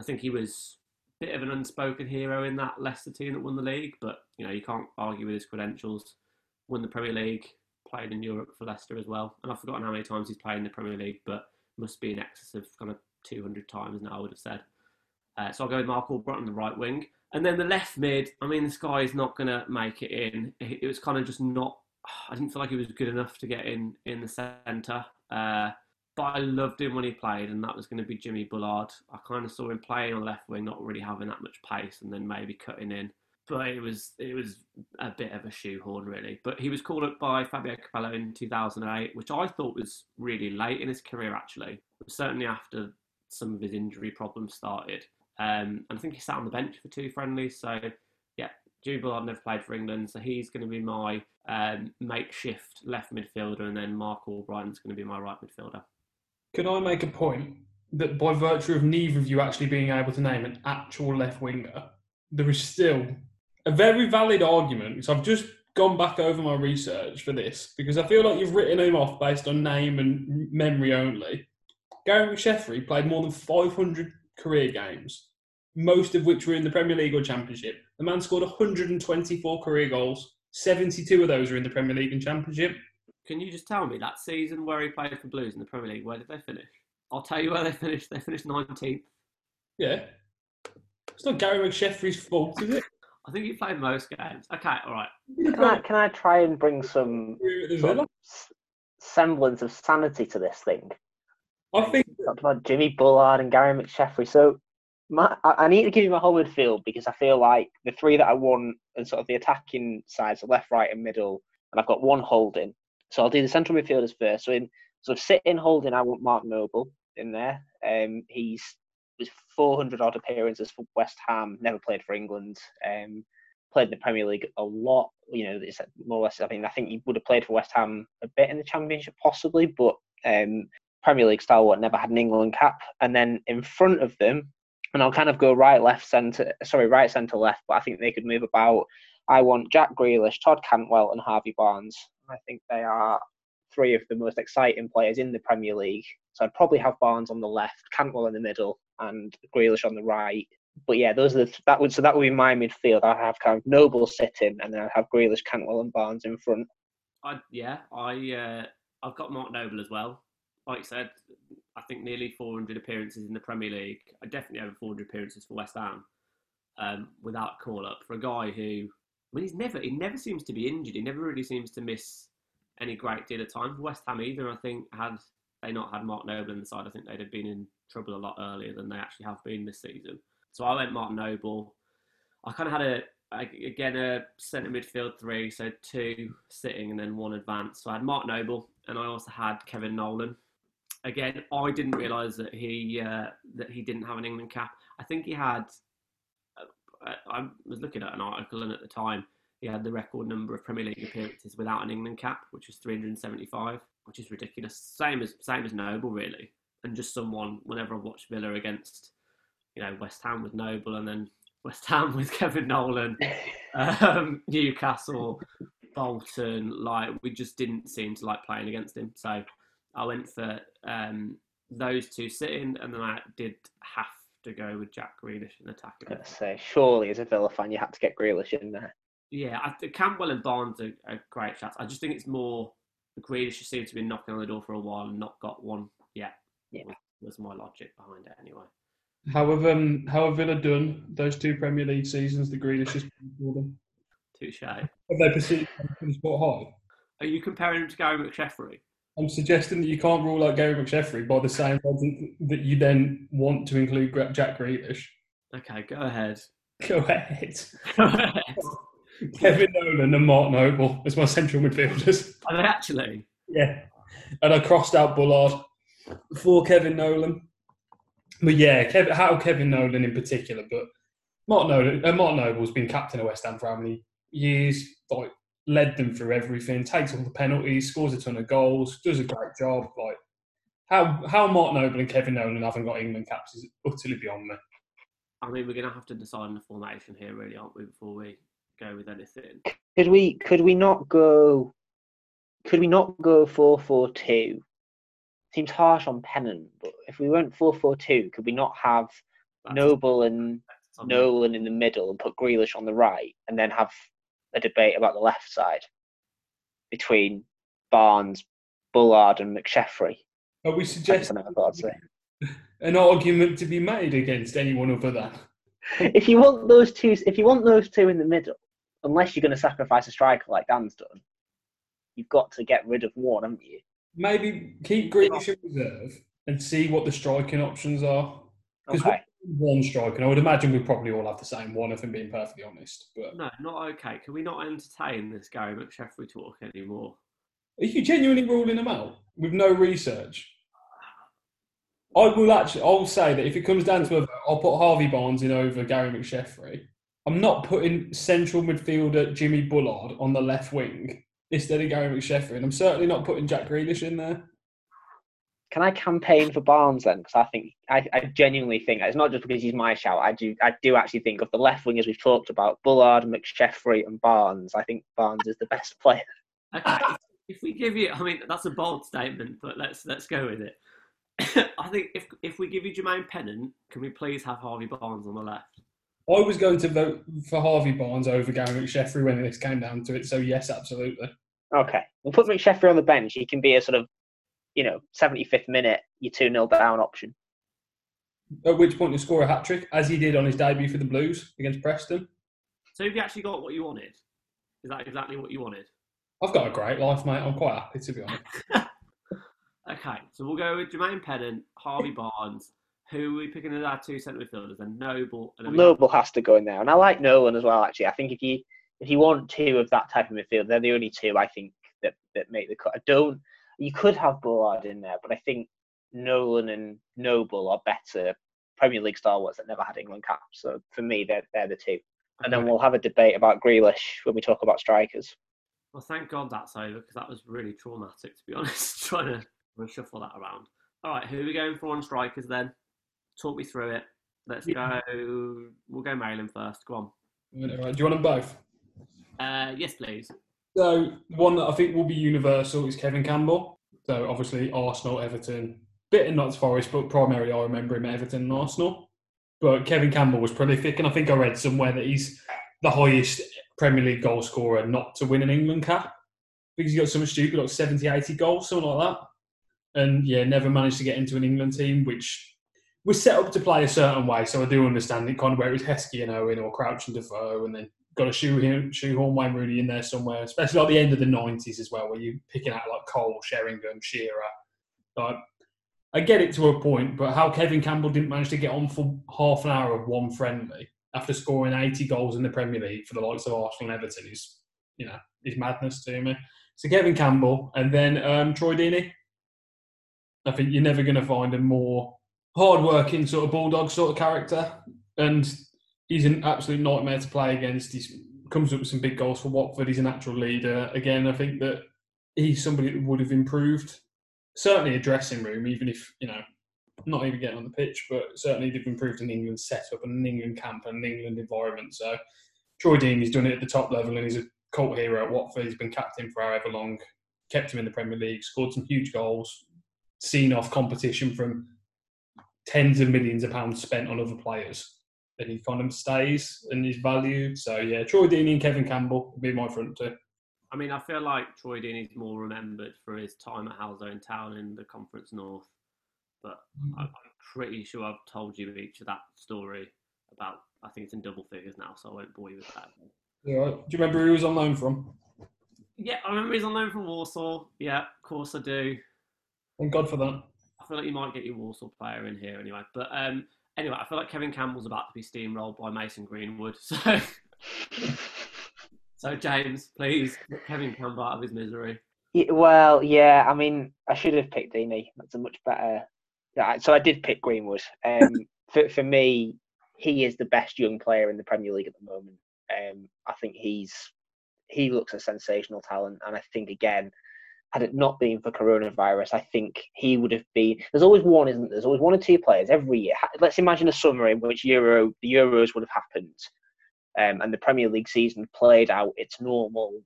I think he was a bit of an unspoken hero in that Leicester team that won the league. But you know, you can't argue with his credentials. Won the Premier League, played in Europe for Leicester as well. And I've forgotten how many times he's played in the Premier League, but must be in excess of kind of 200 times now, I would have said. Uh, so I'll go with Marc Albright on the right wing. And then the left mid, I mean, this guy is not going to make it in. It was kind of just not I didn't feel like he was good enough to get in in the centre. Uh, but I loved him when he played, and that was going to be Jimmy Bullard. I kind of saw him playing on the left wing, not really having that much pace, and then maybe cutting in. But it was it was a bit of a shoehorn, really. But he was called up by Fabio Capello in 2008, which I thought was really late in his career, actually. Certainly after some of his injury problems started. Um, and I think he sat on the bench for two friendlies. So, yeah, Jubal, I've never played for England, so he's going to be my um, makeshift left midfielder, and then Marc Albrighton's going to be my right midfielder. Can I make a point that by virtue of neither of you actually being able to name an actual left winger, there is still a very valid argument. So I've just gone back over my research for this because I feel like you've written him off based on name and memory only. Gary McSheffrey played more than 500 career games, most of which were in the Premier League or Championship. The man scored 124 career goals. 72 of those are in the Premier League and Championship. Can you just tell me that season where he played for Blues in the Premier League, where did they finish? I'll tell you where they finished. They finished 19th. Yeah. It's not Gary McSheffrey's fault, is it? I think he played most games. Okay, all right. Can I, can I try and bring some sort semblance of sanity to this thing? I think talked about Jimmy Bullard and Gary McSheffrey. So my, I need to give you my whole midfield because I feel like the three that I want and sort of the attacking sides, the left, right, and middle, and I've got one holding. So I'll do the central midfielders first. So in sort of sitting holding, I want Mark Noble in there. Um, he's was 400 odd appearances for West Ham, never played for England. Um, played in the Premier League a lot. You know, it's more or less. I mean, I think he would have played for West Ham a bit in the Championship, possibly, but um, Premier League stalwart never had an England cap. And then in front of them, and I'll kind of go right, left, centre. Sorry, right, centre, left. But I think they could move about. I want Jack Grealish, Todd Cantwell, and Harvey Barnes. I think they are three of the most exciting players in the Premier League. So I'd probably have Barnes on the left, Cantwell in the middle, and Grealish on the right. But yeah, those are the that would so that would be my midfield. I have kind of Noble sitting, and then I have Grealish, Cantwell, and Barnes in front. I yeah, I uh, I've got Mark Noble as well. Like I said, I think nearly 400 appearances in the Premier League. I definitely over 400 appearances for West Ham um, without call up for a guy who, I mean, he's never he never seems to be injured. He never really seems to miss any great deal of time for West Ham either. I think had they not had Mark Noble in the side, I think they'd have been in trouble a lot earlier than they actually have been this season. So I went Mark Noble. I kind of had a again a centre midfield three, so two sitting and then one advance. So I had Mark Noble and I also had Kevin Nolan again, I didn't realise that he uh, that he didn't have an England cap. I think he had. Uh, I was looking at an article, and at the time, he had the record number of Premier League appearances without an England cap, which was 375, which is ridiculous. Same as same as Noble, really, and just someone. Whenever I've watched Villa against, you know, West Ham with Noble, and then West Ham with Kevin Nolan, um, Newcastle, Bolton, like we just didn't seem to like playing against him. So I went for um, those two sitting, and then I did have to go with Jack Grealish in attack. I say, surely as a Villa fan, you had to get Grealish in there. Yeah, I, Cantwell and Barnes are, are great shots. I just think it's more the Grealish just seems to be knocking on the door for a while and not got one yet. Yeah, was, was my logic behind it anyway. How have um how have Villa done those two Premier League seasons? The Grealish has for them. Touche. Have they perceived spot high? Are you comparing him to Gary McSheffrey? I'm suggesting that you can't rule out Gary McSheffrey by the same logic that you then want to include Jack Grealish. Okay, go ahead. Go ahead. Go ahead. Kevin Nolan and Mark Noble as my central midfielders. Are they actually? Yeah. And I crossed out Bullard for Kevin Nolan. But yeah, Kevin, how Kevin Nolan in particular, but Mark Nolan, uh, Mark Noble's been captain of West Ham for how many years? Like led them through everything, takes all the penalties, scores a ton of goals, does a great job. Like how how Mark Noble and Kevin Nolan haven't got England caps is utterly beyond me. I mean, we're going to have to decide on the formation here, really, aren't we, before we go with anything? Could we could we not go? Could we not go four four two? Seems harsh on Pennant, but if we went four four two, could we not have That's- Noble and Nolan in the middle and put Grealish on the right, and then have a debate about the left side between Barnes, Bullard, and McSheffrey? Are we suggesting what thought I'd say. an argument to be made against anyone other than? if you want those two, if you want those two in the middle, unless you're going to sacrifice a striker like Dan's done, you've got to get rid of one, haven't you? Maybe keep Grealish in reserve and see what the striking options are. Because Okay. One striker, and I would imagine we probably all have the same one, if I'm being perfectly honest. But No, not okay. Can we not entertain this Gary McSheffrey talk anymore? are you genuinely ruling them out with no research? I will actually. I'll say that if it comes down to it, I'll put Harvey Barnes in over Gary McSheffrey. I'm not putting central midfielder Jimmy Bullard on the left wing instead of Gary McSheffrey, and I'm certainly not putting Jack Grealish in there. Can I campaign for Barnes then? Because I think I, I genuinely think it's not just because he's my shout. I do I do actually think of the left wingers we've talked about, Bullard, McSheffrey, and Barnes. I think Barnes is the best player. Okay, if- if we give you, I mean, that's a bold statement, but let's let's go with it. I think if if we give you Jermaine Pennant, can we please have Harvey Barnes on the left? I was going to vote for Harvey Barnes over Gary McSheffrey when this came down to it. So yes, absolutely. Okay, we'll put McSheffrey on the bench. He can be a sort of, you know, 75th minute, you 2 0 down option. At which point to score a hat trick, as he did on his debut for the Blues against Preston. So have you actually got what you wanted? Is that exactly what you wanted? I've got a great life, mate. I'm quite happy to be honest. Okay, so we'll go with Jermaine Pennant, Harvey Barnes. Who are we picking as our two centre midfielders? And Noble. And then Noble has to go in there, and I like Nolan as well. Actually, I think if you if you want two of that type of midfield, they're the only two I think that that make the cut. I don't. You could have Bullard in there, but I think Nolan and Noble are better Premier League stalwarts that never had England caps. So for me, they're they're the two. And then we'll have a debate about Grealish when we talk about strikers. Well, thank God that's over because that was really traumatic, to be honest, trying to shuffle that around. All right, who are we going for on strikers then? Talk me through it. Let's Yeah. go. We'll go Malin first. Go on. Do you want them both? Uh, yes, please. So one that I think will be universal is Kevin Campbell. So obviously Arsenal, Everton, bit in Notts Forest, but primarily I remember him at Everton and Arsenal. But Kevin Campbell was prolific, and I think I read somewhere that he's the highest Premier League goal scorer not to win an England cap because he got something stupid like 70, 80 goals, something like that. And yeah, never managed to get into an England team, which was set up to play a certain way. So I do understand it kind of where it was Heskey and Owen or Crouch and Defoe, and then got to shoehorn, shoehorn Wayne Rooney in there somewhere, especially like the end of the 90s as well, where you're picking out like Cole, Sheringham, Shearer. Like, I get it to a point, but how Kevin Campbell didn't manage to get on for half an hour of one friendly after scoring 80 goals in the Premier League for the likes of Arsenal and Everton is, you know, is madness to me. So Kevin Campbell and then um, Troy Deeney. I think you're never going to find a more hard-working sort of bulldog sort of character, and he's an absolute nightmare to play against. He comes up with some big goals for Watford. He's a natural leader. Again, I think that he's somebody that would have improved certainly a dressing room, even if you know not even getting on the pitch, but certainly they've improved an England setup and an England camp and an England environment. So Troy Deeney's done it at the top level and he's a cult hero at Watford. He's been captain for however long, kept him in the Premier League, scored some huge goals, seen off competition from tens of millions of pounds spent on other players. And he kind of stays and is valued. So yeah, Troy Deeney and Kevin Campbell will be my front two. I mean, I feel like Troy Deeney's more remembered for his time at Halesowen Town in the Conference North, but I'm I'm pretty sure I've told you each of that story about. I think it's in double figures now, so I won't bore you with that. Yeah, right. Do you remember who he was on loan from? Yeah, I remember he's on loan from Walsall. Yeah, of course I do. Thank God for that. I feel like you might get your Walsall player in here anyway. But um, anyway, I feel like Kevin Campbell's about to be steamrolled by Mason Greenwood. So, so James, please get Kevin Campbell out of his misery. Yeah, well, yeah. I mean, I should have picked Deeney. That's a much better. So I did pick Greenwood. Um, for for me, he is the best young player in the Premier League at the moment. Um, I think he's he looks a sensational talent, and I think again, had it not been for coronavirus, I think he would have been. There's always one, isn't there? There's always one or two players every year. Let's imagine a summer in which Euro the Euros would have happened, um, and the Premier League season played out its normal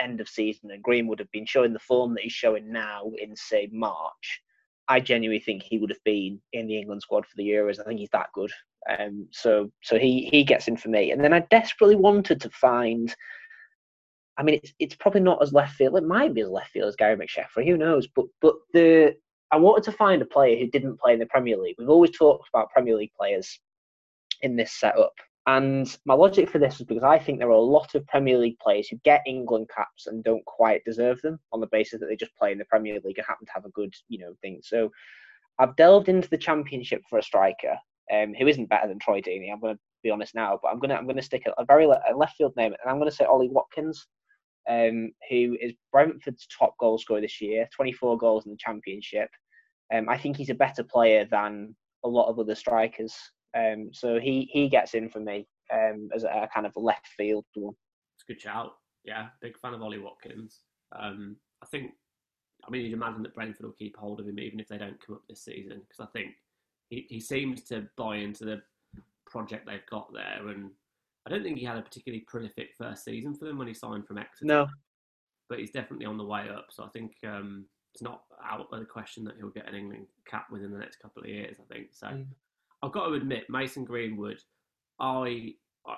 end of season, and Greenwood have been showing the form that he's showing now in say March. I genuinely think he would have been in the England squad for the Euros. I think he's that good. Um, so so he he gets in for me. And then I desperately wanted to find I mean, it's it's probably not as left field. It might be as left field as Gary McSheffrey. Who knows? But but the I wanted to find a player who didn't play in the Premier League. We've always talked about Premier League players in this setup, and my logic for this is because I think there are a lot of Premier League players who get England caps and don't quite deserve them on the basis that they just play in the Premier League and happen to have a good you know thing. So I've delved into the Championship for a striker um, who isn't better than Troy Deeney. I'm going to be honest now, but I'm going to I'm going to stick a, a very le- a left field name, and I'm going to say Ollie Watkins um, who is Brentford's top goal scorer this year, 24 goals in the Championship. Um, I think he's a better player than a lot of other strikers. Um, so he, he gets in for me um, as a, a, kind of left field one. It's a good shout. Yeah, big fan of Ollie Watkins. Um, I think, I mean, you'd imagine that Brentford will keep hold of him even if they don't come up this season because I think he, he seems to buy into the project they've got there and I don't think he had a particularly prolific first season for them when he signed from Exeter. No. But he's definitely on the way up. So I think um, it's not out of the question that he'll get an England cap within the next couple of years, I think. So mm. I've got to admit, Mason Greenwood, I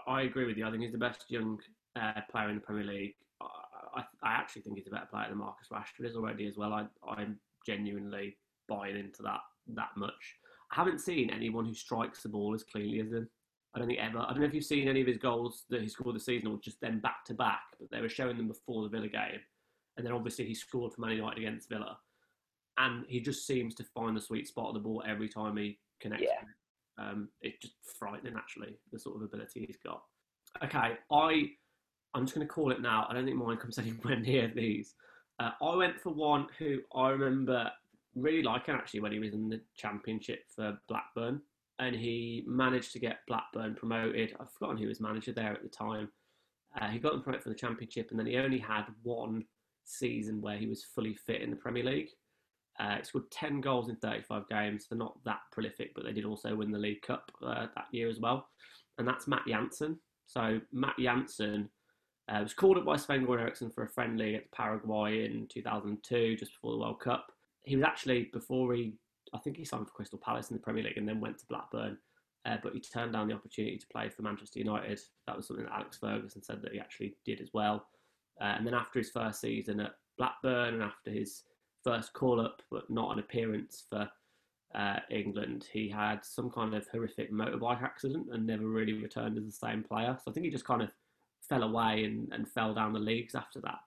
I agree with you. I think he's the best young uh, player in the Premier League. I, I, actually think he's a better player than Marcus Rashford is already as well. I, I'm genuinely buying into that that much. I haven't seen anyone who strikes the ball as cleanly as him. I don't think ever. I don't know if you've seen any of his goals that he scored this season or just then back to back, but they were showing them before the Villa game. And then obviously he scored for Man United against Villa. And he just seems to find the sweet spot of the ball every time he connects. Yeah. Um, it's just frightening, actually, the sort of ability he's got. Okay, I, I'm just going to call it now. I don't think mine comes anywhere near these. Uh, I went for one who I remember really liking actually when he was in the championship for Blackburn and he managed to get Blackburn promoted. I've forgotten who was manager there at the time. Uh, he got them promoted for the Championship, and then he only had one season where he was fully fit in the Premier League. Uh, he scored 10 goals in 35 games, so not that prolific, but they did also win the League Cup uh, that year as well. And that's Matt Jansen. So Matt Jansen uh, was called up by Sven Goran Eriksson for a friendly against Paraguay in 2002, just before the World Cup. He was actually, before he I think he signed for Crystal Palace in the Premier League and then went to Blackburn. Uh, but he turned down the opportunity to play for Manchester United. That was something that Alex Ferguson said that he actually did as well. Uh, and then after his first season at Blackburn and after his first call up, but not an appearance for uh, England, he had some kind of horrific motorbike accident and never really returned as the same player. So I think he just kind of fell away and, and fell down the leagues after that.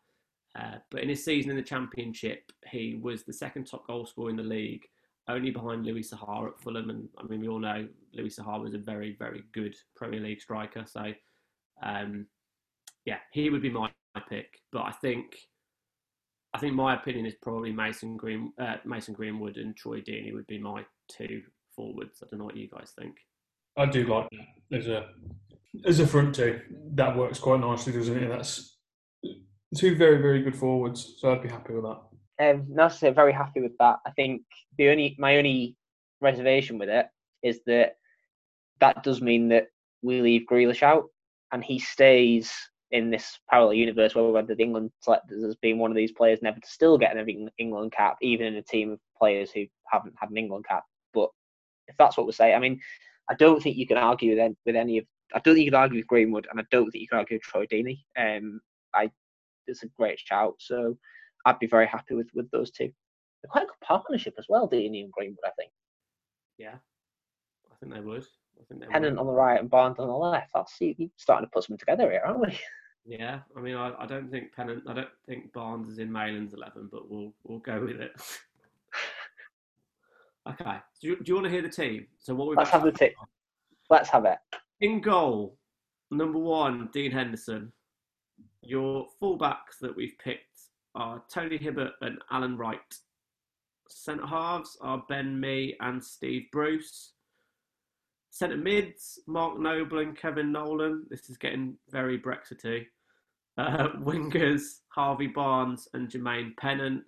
Uh, but in his season in the Championship, he was the second top goal scorer in the league only behind Louis Saha at Fulham. And I mean, we all know Louis Saha was a very, very good Premier League striker. So, um, yeah, he would be my, pick. But I think, I think my opinion is probably Mason Green, uh, Mason Greenwood, and Troy Deeney would be my two forwards. I don't know what you guys think. I do like that. As a as a front two, that works quite nicely, doesn't it? That's two very, very good forwards. So I'd be happy with that. Um, no, say very happy with that. I think the only my only reservation with it is that that does mean that we leave Grealish out and he stays in this parallel universe where we're the England selectors as being one of these players never to still get an England cap, even in a team of players who haven't had an England cap. But if that's what we say, I mean, I don't think you can argue with, with any of. I don't think you can argue with Greenwood, and I don't think you can argue with Troy Deeney. Um, I it's a great shout. So I'd be very happy with with those two. They're quite a good partnership as well, Deeney and Greenwood. I think. Yeah, I think they would. I think they Pennant would. on the right and Barnes on the left. I'll see you starting to put something together here, aren't we? Yeah, I mean, I, I don't think Pennant. I don't think Barnes is in Malin's eleven, but we'll we'll go with it. okay. Do you, do you want to hear the team? So what we let's have the team. Let's have it. In goal, number one, Dean Henderson. Your fullbacks that we've picked are Tony Hibbert and Alan Wright. Centre halves are Ben Mee and Steve Bruce. Centre mids, Mark Noble and Kevin Nolan. This is getting very Brexity. Uh, wingers, Harvey Barnes and Jermaine Pennant.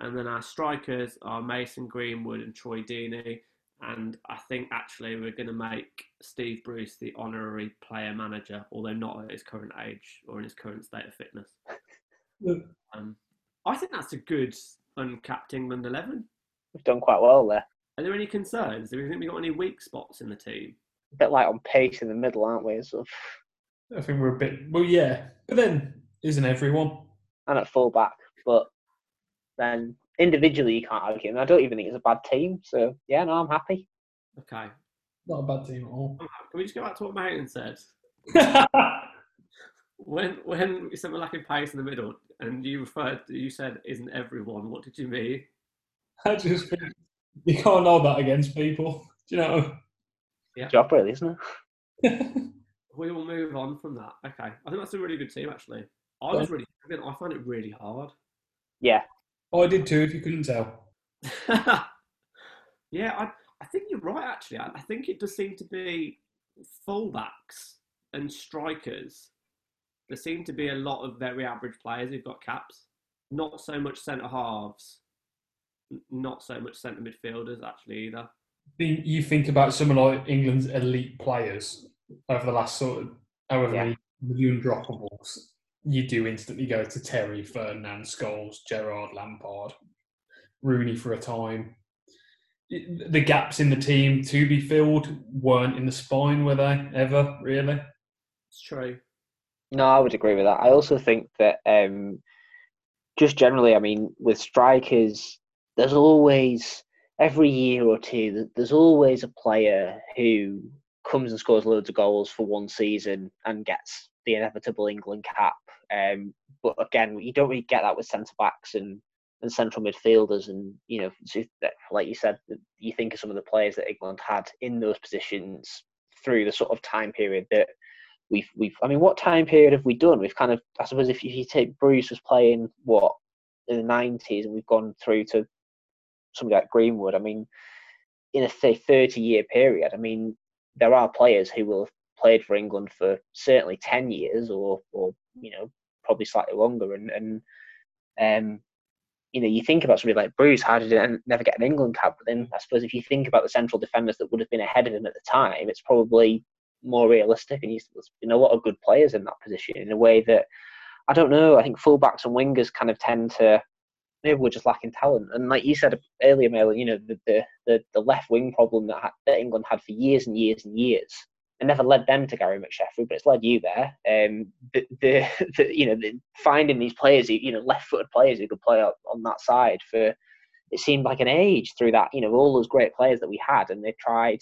And then our strikers are Mason Greenwood and Troy Deeney. And I think actually we're going to make Steve Bruce the honorary player manager, although not at his current age or in his current state of fitness. Um, I think that's a good uncapped England 11. We've done quite well there. Are there any concerns? Do we think we've got any weak spots in the team? A bit like on pace in the middle, aren't we? So, I think we're a bit. Well, yeah, but then isn't everyone? and at full back, but then individually you can't argue. And I don't even think it's a bad team. So yeah, no, I'm happy. Okay. Not a bad team at all. Can we just go back to what Martin said? When when we said we're lacking pace in the middle, and you referred, you said, "Isn't everyone?" What did you mean? I just think you can't hold that against people. Do you know? Yeah job really, isn't it? We will move on from that. Okay, I think that's a really good team. Actually, I was really, I find it really hard. Yeah, oh, I did too. If you couldn't tell. yeah, I, I think you're right. Actually, I, I think it does seem to be fullbacks and strikers. There seem to be a lot of very average players who've got caps. Not so much centre halves. Not so much centre midfielders actually either. Think- You think about some of like England's elite players over the last sort of however Yeah. many million droppables. You do instantly go to Terry, Ferdinand, Scholes, Gerrard, Lampard, Rooney for a time. The gaps in the team to be filled weren't in the spine, were they ever really? It's true. No, I would agree with that. I also think that um, just generally, I mean, with strikers, there's always every year or two, th- there's always a player who comes and scores loads of goals for one season and gets the inevitable England cap. Um, but again, you don't really get that with centre backs and, and central midfielders. And, you know, like you said, you think of some of the players that England had in those positions through the sort of time period that we've we've I mean, what time period have we done? We've kind of I suppose if you, take Bruce was playing what in the nineties and we've gone through to somebody like Greenwood. I mean, in a say thirty year period, I mean, there are players who will have played for England for certainly ten years or or you know probably slightly longer and and um you know, you think about somebody like Bruce, how did he never get an England cap? But then I suppose if you think about the central defenders that would have been ahead of him at the time, it's probably more realistic. And there's been a lot of good players in that position in a way that I don't know. I think fullbacks and wingers kind of tend to maybe we're just lacking talent. And like you said earlier, Mel, you know, the the, the, left wing problem that, ha- that England had for years and years and years. It never led them to Gary McSheffrey, but it's led you there. Um, the, the, the you know the, finding these players, you know, left-footed players who could play up on that side for it seemed like an age through that. You know, all those great players that we had, and they tried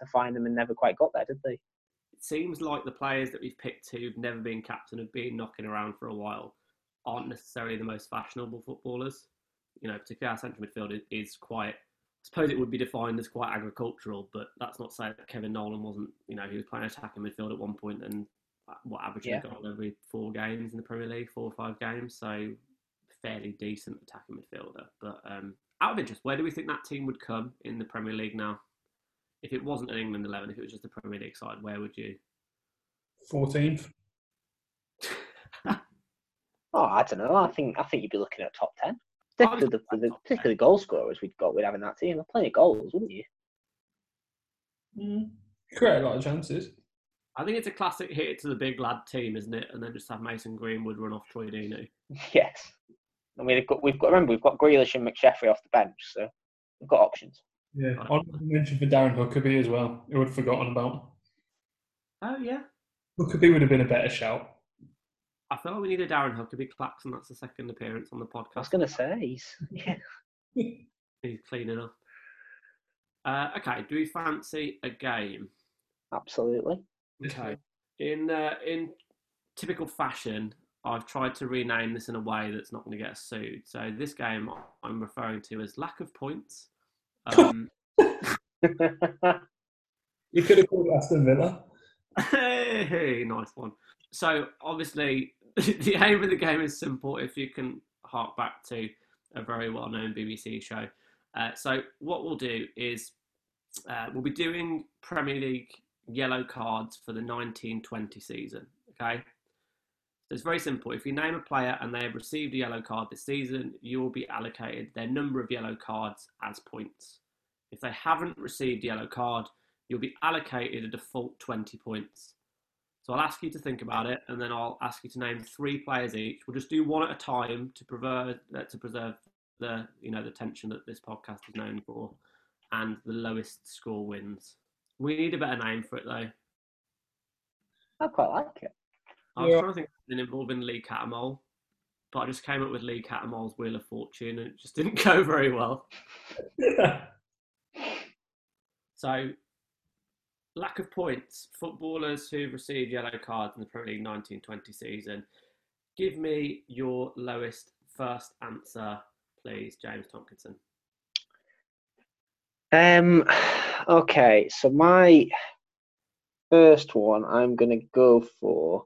to find them and never quite got there, did they? It seems like the players that we've picked who've never been captain have been knocking around for a while aren't necessarily the most fashionable footballers. You know, particularly our central midfield is, is quite. I suppose it would be defined as quite agricultural, but that's not to say that Kevin Nolan wasn't. You know, he was playing attacking midfield at one point and uh, what averaging Yeah. a goal every four games in the Premier League, four or five games. So fairly decent attacking midfielder. But um, out of interest, where do we think that team would come in the Premier League now? If it wasn't an England eleven, if it was just the Premier League side, where would you? 14th. Oh, I don't know. I think I think you'd be looking at top ten. Particularly the, the, at top 10. particularly the goal scorers we'd got, we'd have in that team. There are plenty of goals, wouldn't you? Mm. Create a lot of chances. I think it's a classic hit to the big lad team, isn't it? And then just have Mason Greenwood run off Troy Deeney. Yes. I mean, we've got, we've got remember we've got Grealish and McSheffrey off the bench, so we've got options. Yeah. I'd mention for Darren Huckerby as well. Who I'd forgotten about. Oh yeah, Huckerby would have been a better shout. I feel like we need a Darren Huckerby clacks, and that's the second appearance on the podcast. I was going to say he's yeah. He's cleaning up. Uh, okay, do we fancy a game? absolutely. Okay. In uh, in typical fashion, I've tried to rename this in a way that's not going to get us sued. So this game I'm referring to as lack of points. Um, You could have called it Aston Villa. Hey, nice one. So obviously, the aim of the game is simple. If you can hark back to a very well-known BBC show, uh, so what we'll do is uh, we'll be doing Premier League yellow cards for the 1920 season. Okay. So it's very simple. If you name a player and they have received a yellow card this season, you will be allocated their number of yellow cards as points. If they haven't received a yellow card, you'll be allocated a default 20 points. So I'll ask you to think about it, and then I'll ask you to name three players each. We'll just do one at a time to preserve uh, to preserve the you know the tension that this podcast is known for, and the lowest score wins. We need a better name for it though. I quite like it. I was Yeah. trying to think of something involving Lee Cattermole, but I just came up with Lee Cattermole's Wheel of Fortune, and it just didn't go very well. So, lack of points. Footballers who've received yellow cards in the Premier League 1920 season. Give me your lowest first answer, please, James Tompkinson. Um, okay, so my first one, I'm going to go for,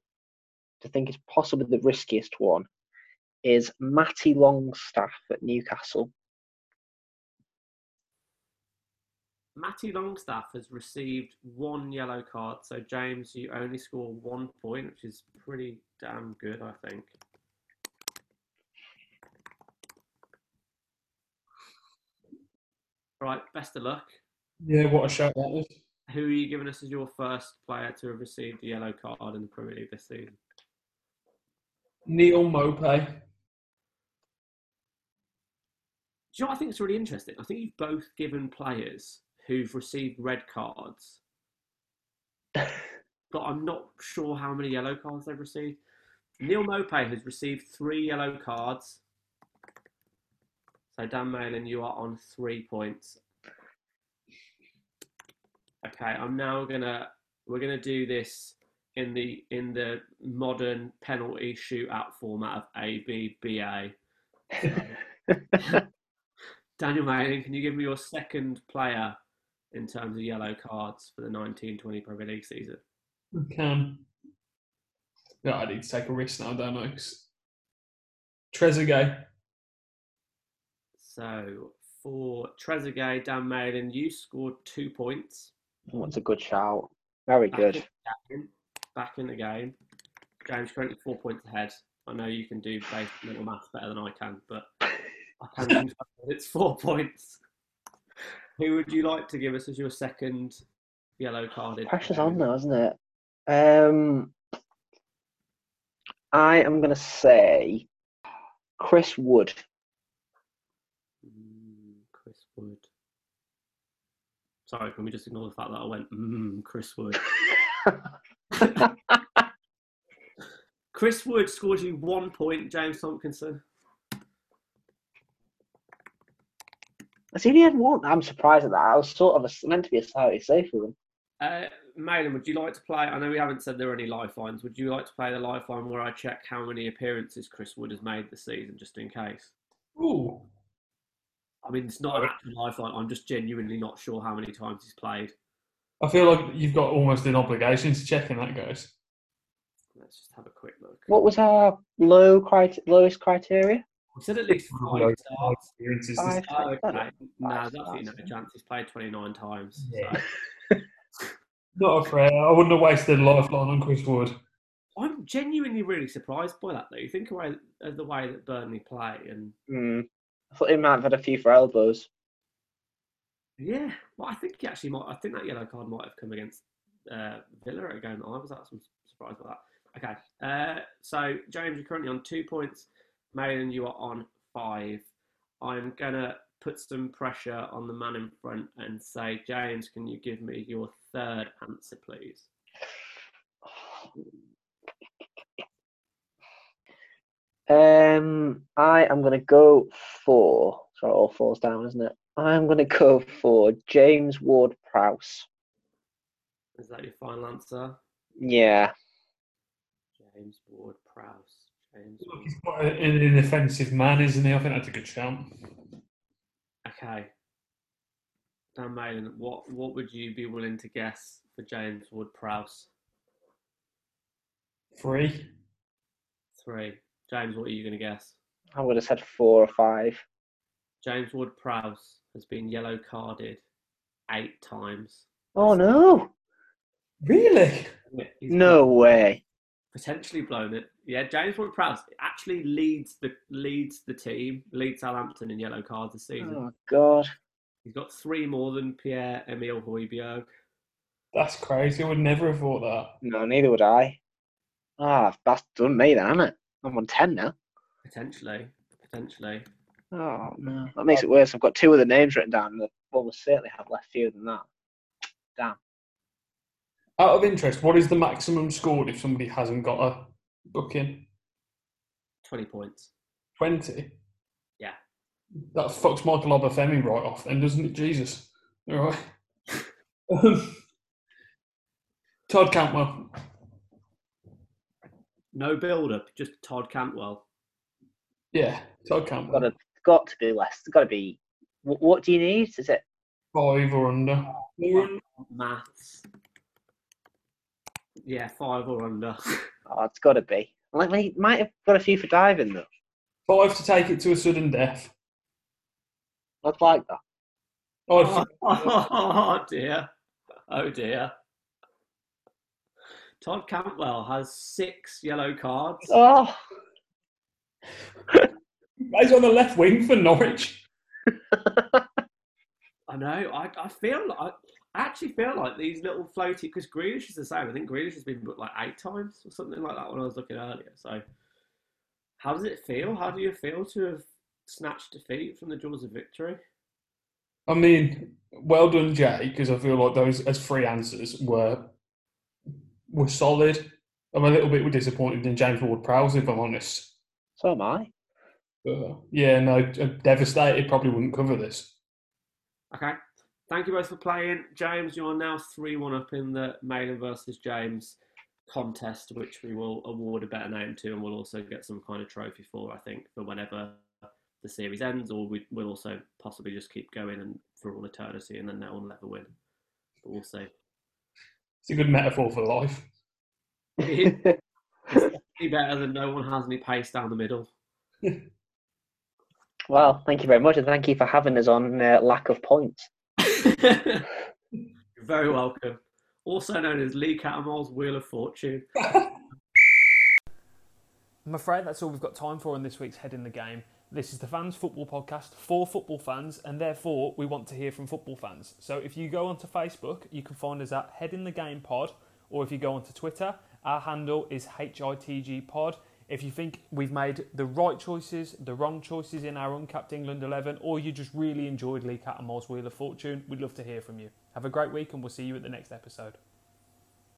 to think is possibly the riskiest one, is Matty Longstaff at Newcastle. Matty Longstaff has received one yellow card, so James, you only score one point, which is pretty damn good, I think. Right, best of luck. yeah, what a shout that was. Who are you giving us as your first player to have received a yellow card in the Premier League this season? Neal Maupay. Do you know what I think is really interesting? I think you've both given players who've received red cards, but I'm not sure how many yellow cards they've received. Neal Maupay has received three yellow cards. So Dan Malin, you are on three points. Okay, I'm now gonna we're gonna do this in the in the modern penalty shootout format of A B B A. Daniel Malin, can you give me your second player in terms of yellow cards for the 1920 Premier League season? I can. Yeah, I need to take a risk now, don't I? 'Cause Trezeguet. So for Trezeguet, Dan Malin, you scored two points. What's a good shout? Very good. Back in the game. James currently four points ahead. I know you can do basic mental maths better than I can, but I can it's four points. Who would you like to give us as your second yellow carded? Pressure's on now, isn't it? Um, I am going to say Chris Wood. Mm, Chris Wood. Sorry, can we just ignore the fact that I went, mm, Chris Wood? Chris Wood scored you one point, James Tompkinson. I see he had one. I'm surprised at that. I was sort of a, meant to be a slightly safe with him. Uh, Malin, would you like to play? I know we haven't said there are any lifelines. Would you like to play the lifeline where I check how many appearances Chris Wood has made this season, just in case? Ooh. I mean, it's not an actual lifeline. I'm just genuinely not sure how many times he's played. I feel like you've got almost an obligation to check in that, guys. Let's just have a quick look. What was our low criter- lowest criteria? We said at least five Like, starts. experiences. Five. Oh, okay. Five No, that's absolutely no chance. He's played 29 times. Yeah. So. Not afraid. I wouldn't have wasted a lifeline on Chris Wood. I'm genuinely really surprised by that, though. You think away of the way that Burnley play, and Hmm. I thought he might have had a few for elbows. Yeah, well, I think he actually might. I think that yellow card might have come against uh, Villa at a game that I was. I'm surprised by that. Okay, uh, so James, you're currently on two points. Malin, you are on five. I'm gonna put some pressure on the man in front and say, James, can you give me your third answer, please? Um, I am to go for. Sorry, all falls down, isn't it? I'm going to go for James Ward Prowse. Is that your final answer? Yeah. James Ward Prowse. James. Look, Ward. he's quite an inoffensive man, isn't he? I think that's a good shout. Okay. Dan Malin, what what would you be willing to guess for James Ward Prowse? Three. Three. James, what are you going to guess? I would have said four or five. James Ward Prowse has been yellow carded eight times. Oh no! Really? He's No got way. potentially blown it. Yeah, James Ward-Prowse actually leads the leads the team, leads Southampton in yellow cards this season. Oh God. He's got three more than Pierre Emile Højbjerg. That's crazy. I would never have thought that. No, neither would I. Ah, that's done me then, hasn't it? I'm on ten now. Potentially, potentially. Oh no, that makes it worse. I've got two other names written down, and I almost certainly have less few than that. Damn. Out of interest, what is the maximum scored if somebody hasn't got a booking? Twenty points. 20? Yeah. That fucks Michael Obafemi right off then, doesn't it? Jesus. All right. Um, Todd Cantwell. No build up, just Todd Cantwell. Yeah, Todd Got Cantwell. To, got to be less. It's got to be. What, what do you need? Is it? Five or under. Or Maths. Yeah, five or under. Oh, it's got to be. Like, like, might have got a few for diving though. Five to take it to a sudden death. I'd like that. I'd oh, dear. Oh dear. Todd Cantwell has six yellow cards. Oh, He's on the left wing for Norwich. I know. I, I feel like I actually feel like these little floaty because Grealish is the same. I think Grealish has been booked like eight times or something like that when I was looking earlier. So, how does it feel? How do you feel to have snatched defeat from the jaws of victory? I mean, well done, Jay, because I feel like those as three answers were were solid. I'm a little bit disappointed in James Ward-Prowse, if I'm honest. so am I. But, uh, yeah, no, uh, devastated. Probably wouldn't cover this. Okay. Thank you both for playing. James, you are now 3 1 up in the Malin versus James contest, which we will award a better name to, and we'll also get some kind of trophy for, I think, for whenever the series ends, or we, we'll also possibly just keep going and for all eternity, and then no one will ever win. But we'll see. It's a good metaphor for life. Be better than no one has any pace down the middle. Well, thank you very much, and thank you for having us on uh, lack of points. You're very welcome. Also known as Lee Cattermole's Wheel of Fortune. I'm afraid that's all we've got time for in this week's Head in the Game. This is the Fans Football Podcast for football fans, and therefore we want to hear from football fans. So if you go onto Facebook, you can find us at Head in the Game Pod, or if you go onto Twitter, our handle is HITG Pod. If you think we've made the right choices, the wrong choices in our uncapped England 11, or you just really enjoyed Lee Cattermole's Wheel of Fortune, we'd love to hear from you. Have a great week, and we'll see you at the next episode.